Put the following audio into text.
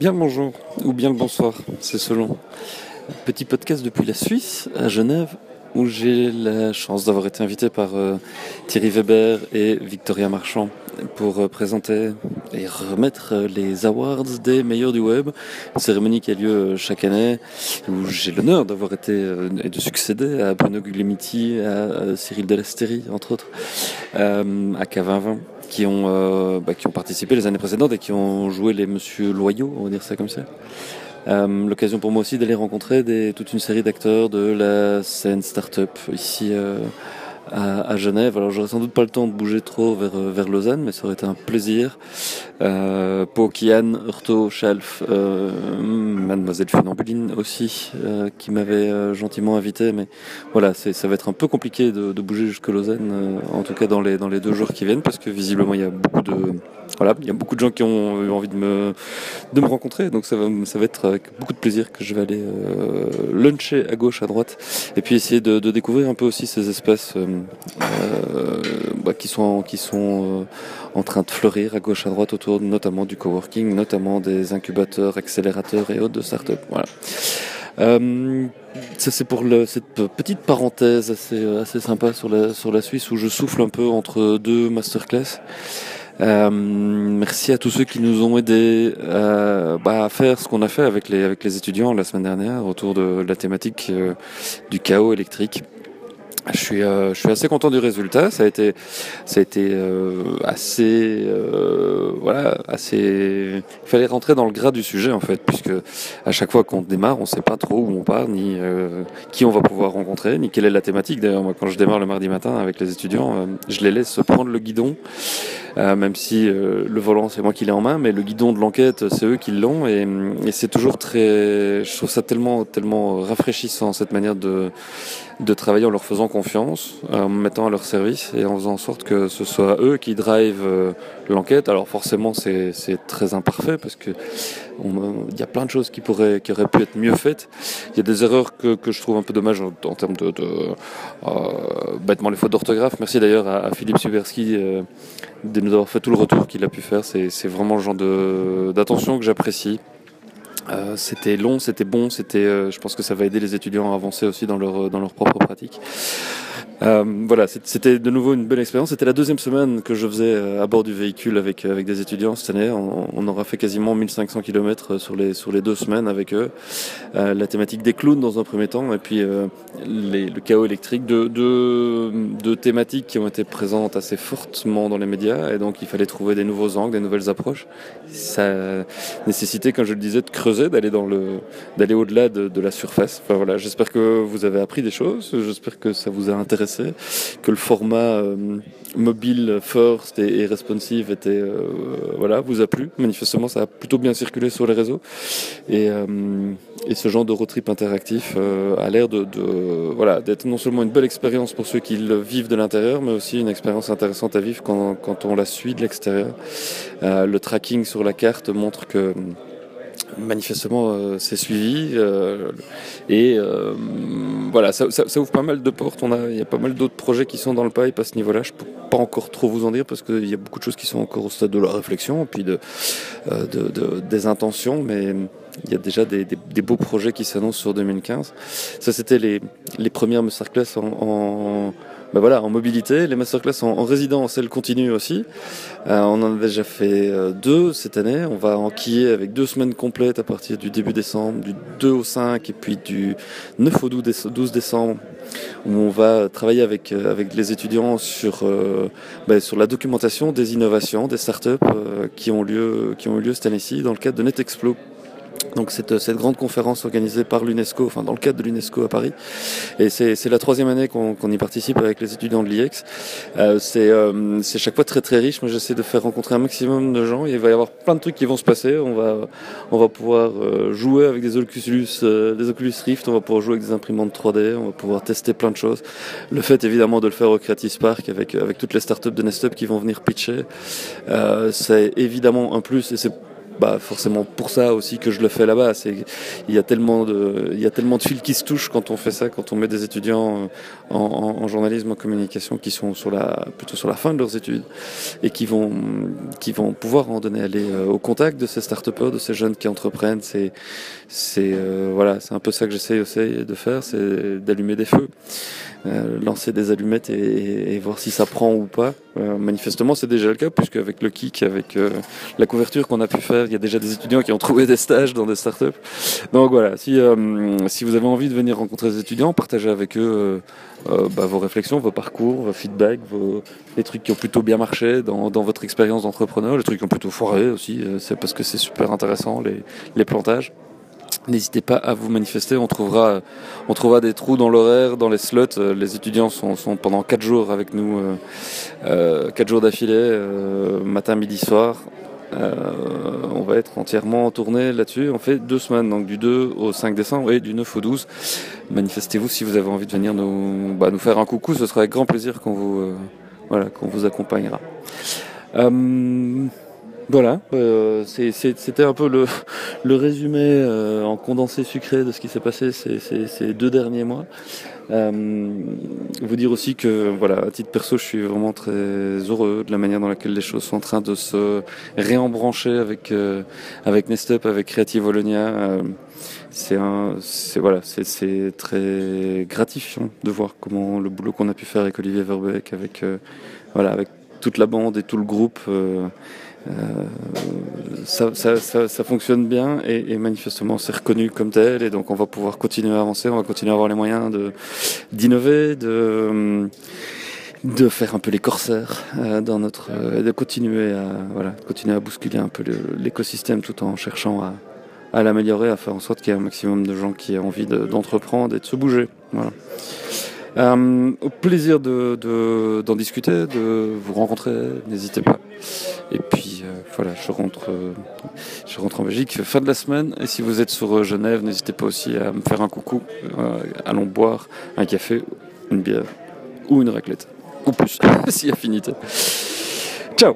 Bien le bonjour ou bien le bonsoir, c'est selon. Petit podcast depuis la Suisse, à Genève, où j'ai la chance d'avoir été invité par euh, Thierry Weber et Victoria Marchand pour euh, présenter et remettre euh, les awards des meilleurs du web, cérémonie qui a lieu chaque année, où j'ai l'honneur d'avoir été et de succéder à Bruno Guglielmiti, à Cyril Delasteri, entre autres, à K2020 qui ont, bah, qui ont participé les années précédentes et qui ont joué les Monsieur Loyaux, on va dire ça comme ça. Euh, L'occasion pour moi aussi d'aller rencontrer toute une série d'acteurs de la scène start-up ici euh, à, à, Genève. Alors j'aurais sans doute pas le temps de bouger trop vers, vers Lausanne, mais ça aurait été un plaisir. Euh, Kian, Urto, Schalf, euh, Mademoiselle Funambuline aussi, euh, qui m'avait euh, gentiment invité. Mais voilà, ça va être un peu compliqué de, de bouger jusque Lausanne, euh, en tout cas dans les, dans les deux jours qui viennent, parce que visiblement il y a beaucoup voilà, il y a beaucoup de gens qui ont eu envie de me, de me rencontrer, donc ça va, ça va être avec beaucoup de plaisir que je vais aller euh, luncher à gauche, à droite, et puis essayer de, découvrir un peu aussi ces espaces euh, euh, bah, qui sont, qui sont en train de fleurir à gauche, à droite, autour notamment du coworking, notamment des incubateurs, accélérateurs et autres de start-up. Voilà. Ça c'est pour cette petite parenthèse assez, assez sympa sur la, sur la Suisse où je souffle un peu entre deux masterclass. Euh, merci à tous ceux qui nous ont aidés euh, bah, à faire ce qu'on a fait avec les, avec les étudiants la semaine dernière autour de la thématique euh, du chaos électrique. Je suis, euh, je suis assez content du résultat. Ça a été, ça a été assez, voilà, assez. Il fallait rentrer dans le gras du sujet en fait, puisque à chaque fois qu'on démarre, on sait pas trop où on part, ni qui on va pouvoir rencontrer, ni quelle est la thématique. D'ailleurs, moi, quand je démarre le mardi matin avec les étudiants, je les laisse prendre le guidon, même si le volant c'est moi qui l'ai en main, mais le guidon de l'enquête c'est eux qui l'ont, et, et c'est toujours très. Je trouve ça tellement, tellement rafraîchissant cette manière de de travailler en leur faisant confiance, en me mettant à leur service et en faisant en sorte que ce soit eux qui drivent euh, l'enquête. Alors forcément c'est très imparfait parce que il y a plein de choses qui pourraient qui auraient pu être mieux faites. Il y a des erreurs que, que je trouve un peu dommages en, termes de, de euh, bêtement les fautes d'orthographe. Merci d'ailleurs à, à, Philippe Suberski euh, de nous avoir fait tout le retour qu'il a pu faire. C'est vraiment le genre d'attention que j'apprécie. Euh, c'était long, c'était bon, c'était. Euh, je pense que ça va aider les étudiants à avancer aussi dans leur dans leur propre pratique. Euh, voilà, c'était de nouveau une belle expérience. C'était la deuxième semaine que je faisais euh, à bord du véhicule avec avec des étudiants cette année. On, aura fait quasiment 1500 km sur les sur les deux semaines avec eux. Euh, la thématique des clowns dans un premier temps, et puis le chaos électrique, deux, thématiques qui ont été présentes assez fortement dans les médias, et donc il fallait trouver des nouveaux angles, des nouvelles approches. Ça nécessitait, comme je le disais, de creuser, d'aller dans le d'aller au-delà de, la surface. Voilà, j'espère que vous avez appris des choses. J'espère que ça vous a intéressé que le format euh, mobile first et, responsive était euh, voilà vous a plu. Manifestement, ça a plutôt bien circulé sur les réseaux et, euh, ce genre de road trip interactif a l'air de, voilà d'être non seulement une belle expérience pour ceux qui le vivent de l'intérieur, mais aussi une expérience intéressante à vivre quand, quand on la suit de l'extérieur. Le tracking sur la carte montre que manifestement euh, c'est suivi euh, et euh, voilà ça, ça, ouvre pas mal de portes. On a il y a pas mal d'autres projets qui sont dans le pipe à ce niveau là je peux pas encore trop vous en dire parce qu'il y a beaucoup de choses qui sont encore au stade de la réflexion et puis de, de, de des intentions mais il y a déjà des, des, des beaux projets qui s'annoncent sur 2015 ça c'était les, les premières masterclass en, en ben voilà, en mobilité, les masterclass en, en résidence, elles continuent aussi. Euh, on en a déjà fait euh, deux cette année. On va enquiller avec deux semaines complètes à partir du début décembre, du 2 au 5 et puis du 9 au 12 décembre, où on va travailler avec, euh, avec les étudiants sur, euh, ben, sur la documentation des innovations, des startups euh, qui, ont lieu, qui ont eu lieu cette année-ci dans le cadre de NetExplo donc cette, cette, grande conférence organisée par l'UNESCO, enfin dans le cadre de l'UNESCO à Paris, et c'est la troisième année qu'on qu y participe avec les étudiants de l'IEX. Euh, c'est euh, chaque fois très très riche. Moi, j'essaie de faire rencontrer un maximum de gens. Il va y avoir plein de trucs qui vont se passer. On va on va pouvoir euh, jouer avec des Oculus, euh, des Oculus Rift. On va pouvoir jouer avec des imprimantes 3D. On va pouvoir tester plein de choses. Le fait évidemment de le faire au Creative Spark avec avec toutes les startups de Nestup qui vont venir pitcher, euh, c'est évidemment un plus et c'est bah, forcément pour ça aussi que je le fais là-bas. Il y a tellement de, il y a tellement de fils qui se touchent quand on fait ça, quand on met des étudiants en, en, journalisme, en communication, qui sont sur la, plutôt sur la fin de leurs études et qui vont, qui vont pouvoir en donner aller euh, au contact de ces start de ces jeunes qui entreprennent. C'est, c'est, euh, voilà, c'est un peu ça que j'essaye aussi de faire, c'est d'allumer des feux. Euh, lancer des allumettes et, voir si ça prend ou pas. Euh, manifestement, c'est déjà le cas, puisque avec le kick, avec euh, la couverture qu'on a pu faire, il y a déjà des étudiants qui ont trouvé des stages dans des startups. Donc voilà, si, si vous avez envie de venir rencontrer des étudiants, partagez avec eux bah, vos réflexions, vos parcours, vos feedbacks, vos, les trucs qui ont plutôt bien marché dans, votre expérience d'entrepreneur, les trucs qui ont plutôt foiré aussi, c'est parce que c'est super intéressant, les, plantages. N'hésitez pas à vous manifester, on trouvera, on trouvera des trous dans l'horaire, dans les slots. Euh, les étudiants sont, pendant 4 jours avec nous, euh, euh, 4 jours d'affilée, euh, matin, midi, soir. Euh, on va être entièrement en tournée là-dessus. On fait deux semaines, donc du 2 au 5 décembre et du 9 au 12. Manifestez-vous si vous avez envie de venir nous, bah, nous faire un coucou, ce sera avec grand plaisir qu'on vous, voilà, qu'on vous accompagnera. Voilà, euh, c'était un peu le, le résumé euh, en condensé sucré de ce qui s'est passé ces, ces, ces, deux derniers mois. Euh, vous dire aussi que, voilà, à titre perso, je suis vraiment très heureux de la manière dans laquelle les choses sont en train de se réembrancher avec euh, avec Nestup, avec Creative Volonia. Euh, c'est un, c'est voilà, c'est très gratifiant de voir comment le boulot qu'on a pu faire avec Olivier Verbeek, avec voilà, avec toute la bande et tout le groupe. Euh, ça, ça, fonctionne bien et, manifestement c'est reconnu comme tel et donc on va pouvoir continuer à avancer, on va continuer à avoir les moyens de d'innover, de de faire un peu les corsaires euh, dans notre euh, de continuer à voilà continuer à bousculer un peu l'écosystème tout en cherchant à, l'améliorer, à faire en sorte qu'il y ait un maximum de gens qui aient envie d'entreprendre et de se bouger. Voilà. Euh, au plaisir d'en de, d'en discuter, de vous rencontrer, n'hésitez pas. Et puis euh, voilà, je rentre, euh, je rentre en Belgique fin de la semaine. Et si vous êtes sur Genève, n'hésitez pas aussi à me faire un coucou. allons boire un café, une bière ou une raclette. Ou plus, si affinité. Ciao